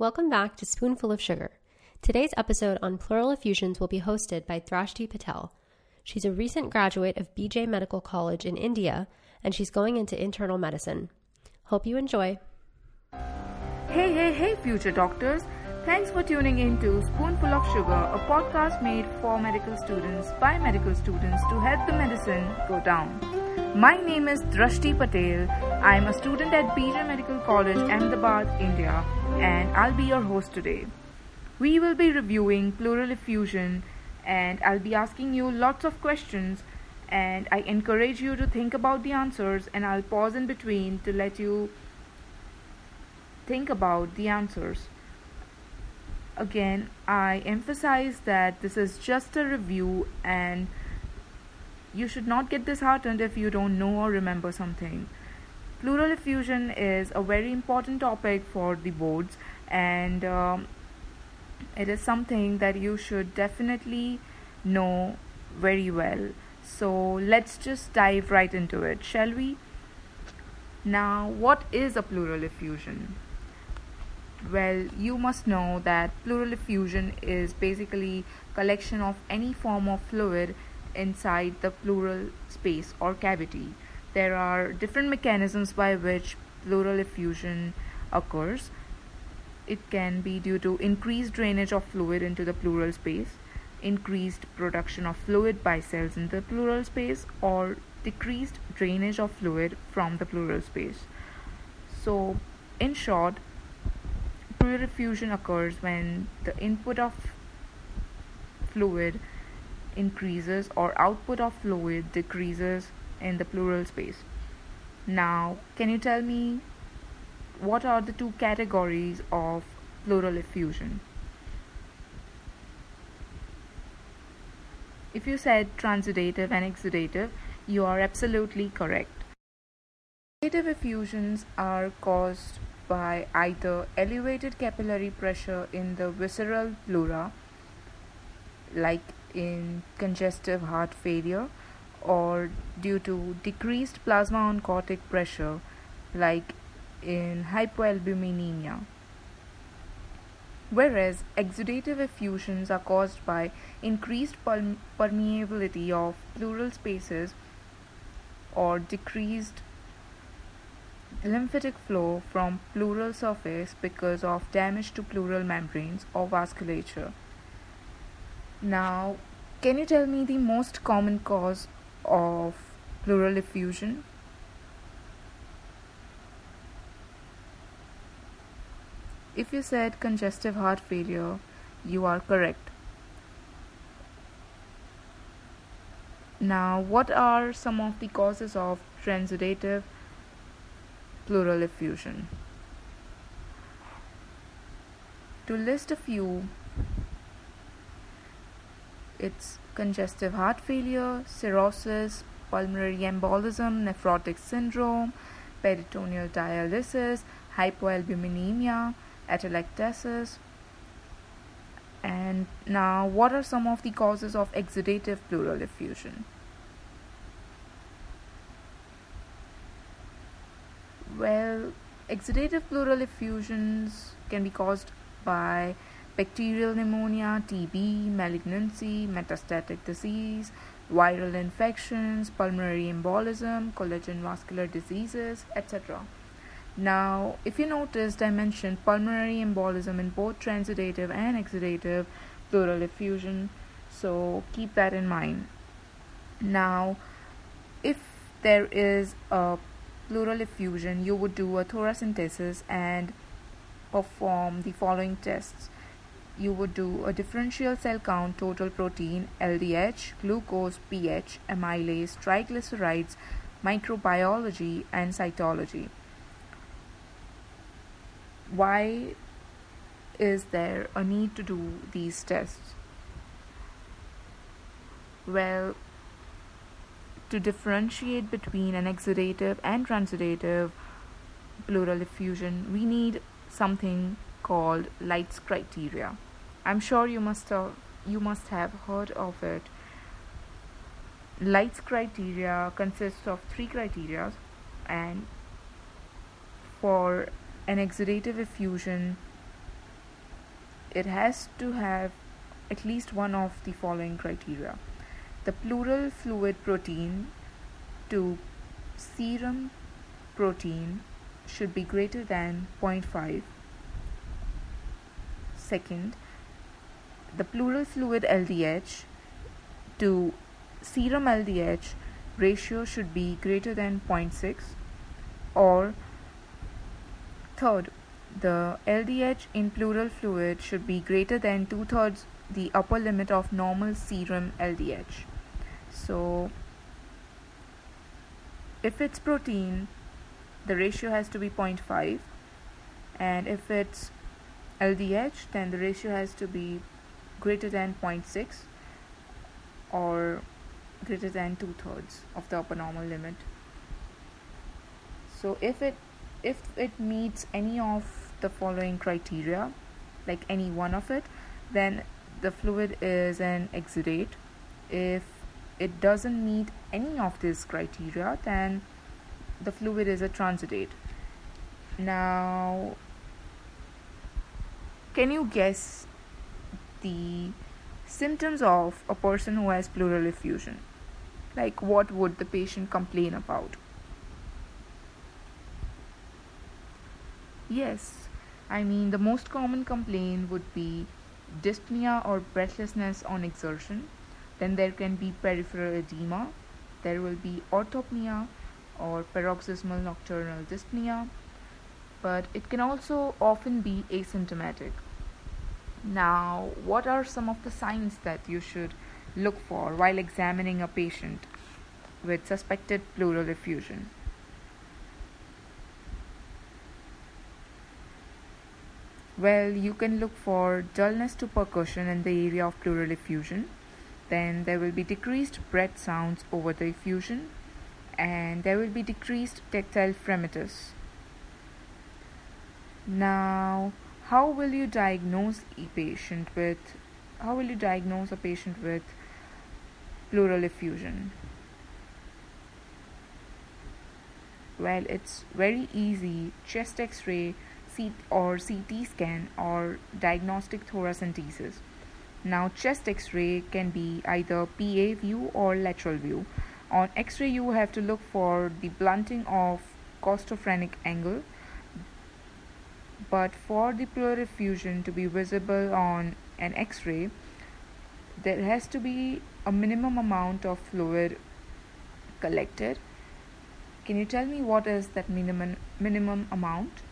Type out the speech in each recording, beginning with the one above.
Welcome back to Spoonful of Sugar. Today's episode on pleural effusions will be hosted by Drashti Patel. She's a recent graduate of BJ Medical College in India, and she's going into internal medicine. Hope you enjoy. Hey, hey, hey, future doctors! Thanks for tuning in to Spoonful of Sugar, a podcast made for medical students by medical students to help the medicine go down. My name is Drashti Patel. I am a student at BJ Medical College, Ahmedabad, India, and I'll be your host today. We will be reviewing pleural effusion, and I'll be asking you lots of questions. And I encourage you to think about the answers, and I'll pause in between to let you think about the answers. Again, I emphasize that this is just a review and you should not get disheartened if you don't know or remember something. Pleural effusion is a very important topic for the boards and um, it is something that you should definitely know very well. So let's just dive right into it, shall we? Now, what is a pleural effusion? well you must know that pleural effusion is basically collection of any form of fluid inside the pleural space or cavity. There are different mechanisms by which pleural effusion occurs. It can be due to increased drainage of fluid into the pleural space increased production of fluid by cells in the pleural space or decreased drainage of fluid from the pleural space. So in short pleural effusion occurs when the input of fluid increases or output of fluid decreases in the pleural space. Now, can you tell me what are the two categories of pleural effusion? If you said transudative and exudative, you are absolutely correct. Exudative effusions are caused by either elevated capillary pressure in the visceral pleura, like in congestive heart failure, or due to decreased plasma oncotic pressure, like in hypoalbuminemia. Whereas exudative effusions are caused by increased permeability of pleural spaces or decreased lymphatic flow from pleural surface because of damage to pleural membranes or vasculature. Now, can you tell me the most common cause of pleural effusion? If you said congestive heart failure, you are correct. Now, what are some of the causes of transudative pleural effusion. To list a few, it's congestive heart failure, cirrhosis, pulmonary embolism, nephrotic syndrome, peritoneal dialysis, hypoalbuminemia, atelectasis. And now, what are some of the causes of exudative pleural effusion? Well, exudative pleural effusions can be caused by bacterial pneumonia, TB, malignancy, metastatic disease, viral infections, pulmonary embolism, collagen vascular diseases, etc. Now, if you noticed, I mentioned pulmonary embolism in both transudative and exudative pleural effusion, so keep that in mind. Now, if there is a pleural effusion, you would do a thoracentesis and perform the following tests. You would do a differential cell count, total protein, LDH, glucose, pH, amylase, triglycerides, microbiology, and cytology. Why is there a need to do these tests? Well, to differentiate between an exudative and transudative pleural effusion, we need something called Light's criteria. I'm sure you must have you must have heard of it. Light's criteria consists of three criteria and for an exudative effusion it has to have at least one of the following criteria the pleural fluid protein to serum protein should be greater than 0.5 second the pleural fluid LDH to serum LDH ratio should be greater than 0.6 or third the LDH in pleural fluid should be greater than two thirds the upper limit of normal serum LDH so if it's protein the ratio has to be 0.5 and if it's LDH then the ratio has to be greater than 0.6 or greater than two thirds of the upper normal limit. So if it if it meets any of the following criteria like any one of it then the fluid is an exudate if it doesn't meet any of these criteria then the fluid is a transudate now can you guess the symptoms of a person who has pleural effusion? Like what would the patient complain about? Yes. I mean the most common complaint would be dyspnea or breathlessness on exertion. Then there can be peripheral edema. There will be orthopnea or paroxysmal nocturnal dyspnea but it can also often be asymptomatic now what are some of the signs that you should look for while examining a patient with suspected pleural effusion Well, you can look for dullness to percussion in the area of pleural effusion. Then there will be decreased breath sounds over the effusion and there will be decreased tactile fremitus. Now, how will you diagnose a patient with how will you diagnose a patient with pleural effusion? Well, it's very easy. Chest X-ray or CT scan or diagnostic thoracentesis. Now, chest x ray can be either PA view or lateral view. On x ray, you have to look for the blunting of costophrenic angle. But for the pleural effusion to be visible on an x ray, there has to be a minimum amount of fluid collected. Can you tell me what is that minimum minimum amount?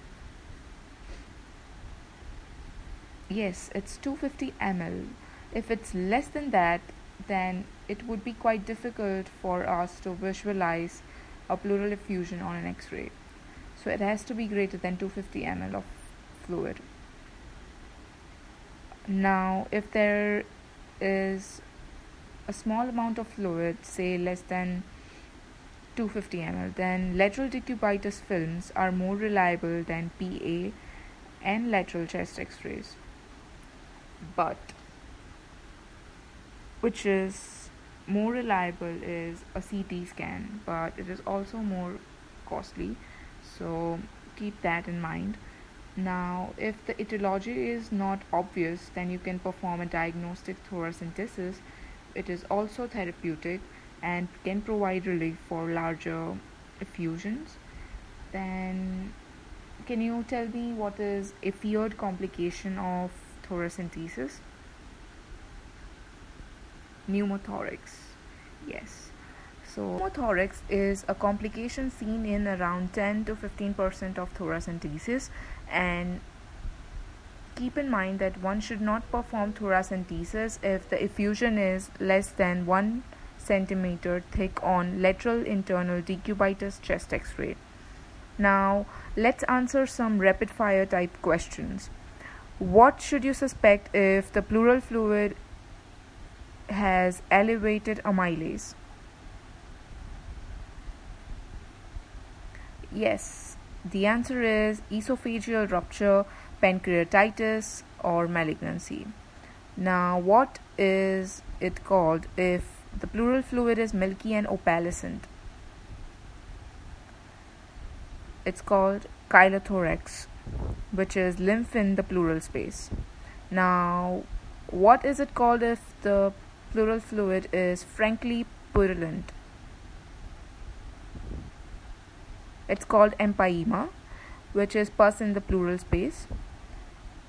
yes it's 250 ml if it's less than that then it would be quite difficult for us to visualize a pleural effusion on an x-ray so it has to be greater than 250 ml of fluid now if there is a small amount of fluid say less than 250 ml then lateral decubitus films are more reliable than PA and lateral chest x-rays but which is more reliable is a CT scan, but it is also more costly. So keep that in mind. Now, if the etiology is not obvious, then you can perform a diagnostic thoracentesis. It is also therapeutic and can provide relief for larger effusions. Then, can you tell me what is a feared complication of thoracentesis pneumothorax yes so pneumothorax is a complication seen in around 10 to 15 percent of thoracentesis and keep in mind that one should not perform thoracentesis if the effusion is less than 1 centimeter thick on lateral internal decubitus chest x-ray. Now let's answer some rapid fire type questions. What should you suspect if the pleural fluid has elevated amylase? Yes, the answer is esophageal rupture, pancreatitis, or malignancy. Now, what is it called if the pleural fluid is milky and opalescent? It's called chylothorax which is lymph in the pleural space. Now, what is it called if the pleural fluid is frankly purulent? It's called empyema, which is pus in the pleural space.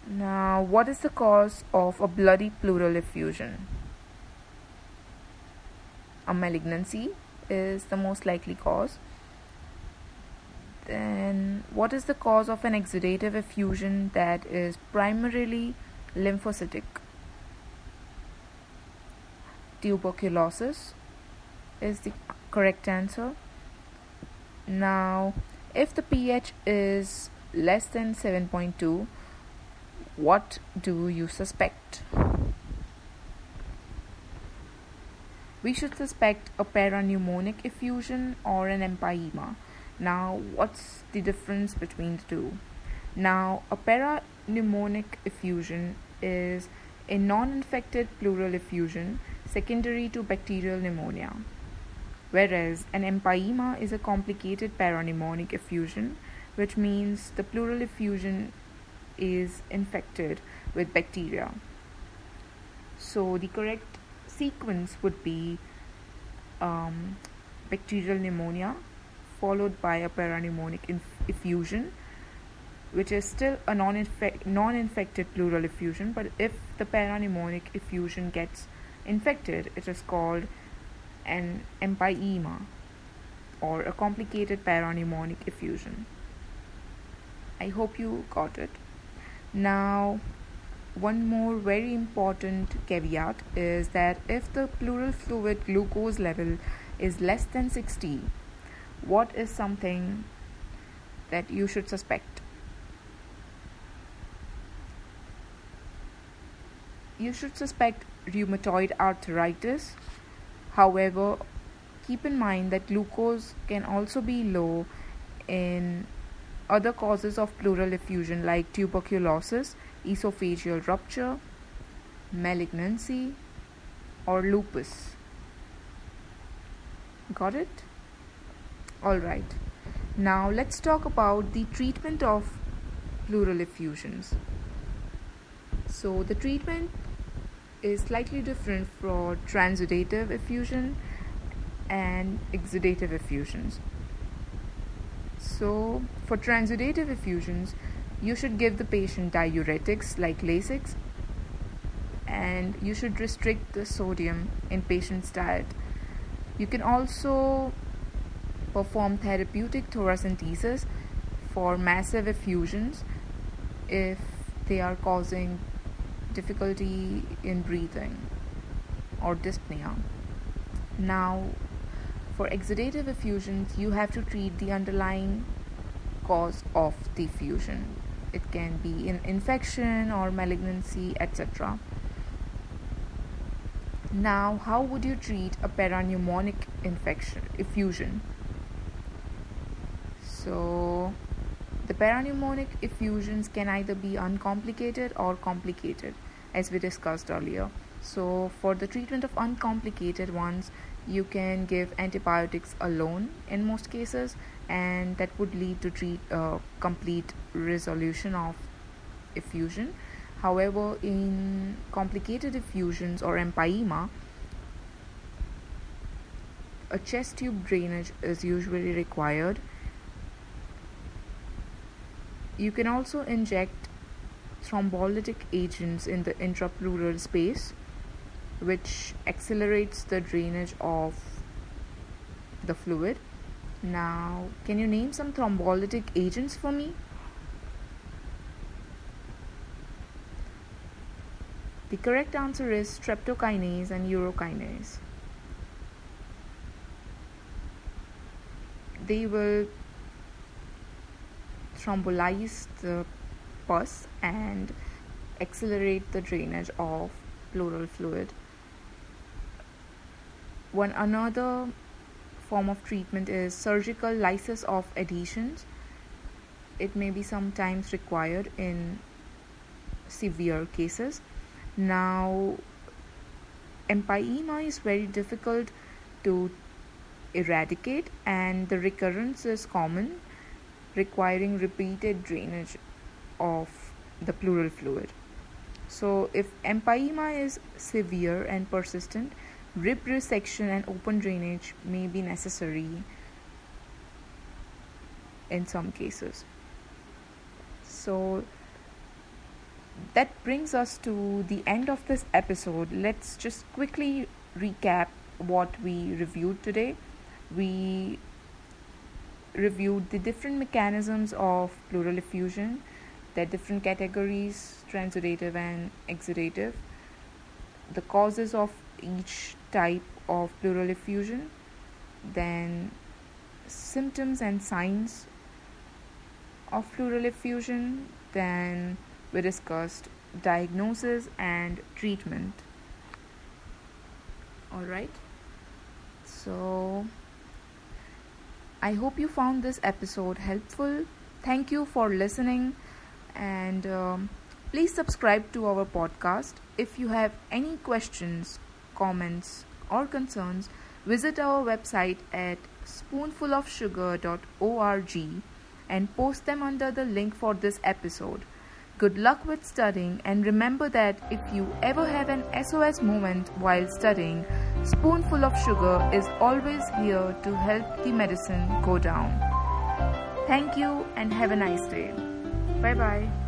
Now, what is the cause of a bloody pleural effusion? A malignancy is the most likely cause. Then, what is the cause of an exudative effusion that is primarily lymphocytic? Tuberculosis is the correct answer. Now, if the pH is less than 7.2, what do you suspect? We should suspect a parapneumonic effusion or an empyema. Now, what's the difference between the two? Now, a parapneumonic effusion is a non infected pleural effusion secondary to bacterial pneumonia whereas an empyema is a complicated parapneumonic effusion, which means the pleural effusion is infected with bacteria. So the correct sequence would be um, bacterial pneumonia followed by a parapneumonic inf- effusion which is still a non-infect- non-infected pleural effusion but if the parapneumonic effusion gets infected it is called an empyema or a complicated parapneumonic effusion. I hope you got it. Now, one more very important caveat is that if the pleural fluid glucose level is less than 60, what is something that you should suspect? You should suspect rheumatoid arthritis However, keep in mind that glucose can also be low in other causes of pleural effusion like tuberculosis, esophageal rupture, malignancy, or lupus. Got it? Alright. Now let's talk about the treatment of pleural effusions. So, the treatment is slightly different for transudative effusion and exudative effusions. So, for transudative effusions, you should give the patient diuretics like Lasix and you should restrict the sodium in patient's diet. You can also perform therapeutic thoracentesis for massive effusions if they are causing difficulty in breathing or dyspnea. Now, for exudative effusions, you have to treat the underlying cause of the effusion. It can be an infection or malignancy, etc. Now, how would you treat a parapneumonic infection effusion? So, the parapneumonic effusions can either be uncomplicated or complicated, as we discussed earlier. So, for the treatment of uncomplicated ones, you can give antibiotics alone in most cases, and that would lead to treat uh, complete resolution of effusion. However, in complicated effusions or empyema, a chest tube drainage is usually required you can also inject thrombolytic agents in the intrapleural space, which accelerates the drainage of the fluid. Now, can you name some thrombolytic agents for me? The correct answer is streptokinase and urokinase. They will thrombolyze the pus and accelerate the drainage of pleural fluid. One another form of treatment is surgical lysis of adhesions. It may be sometimes required in severe cases. Now, empyema is very difficult to eradicate, and the recurrence is common requiring repeated drainage of the pleural fluid. So, if empyema is severe and persistent, rib resection and open drainage may be necessary in some cases. So, that brings us to the end of this episode. Let's just quickly recap what we reviewed today. We reviewed the different mechanisms of pleural effusion, their different categories, transudative and exudative, the causes of each type of pleural effusion, then symptoms and signs of pleural effusion, then we discussed diagnosis and treatment. All right. So, I hope you found this episode helpful. Thank you for listening, and um, please subscribe to our podcast. If you have any questions, comments, or concerns, visit our website at spoonfulofsugar.org and post them under the link for this episode. Good luck with studying, and remember that if you ever have an SOS moment while studying, Spoonful of Sugar is always here to help the medicine go down. Thank you and have a nice day. Bye bye.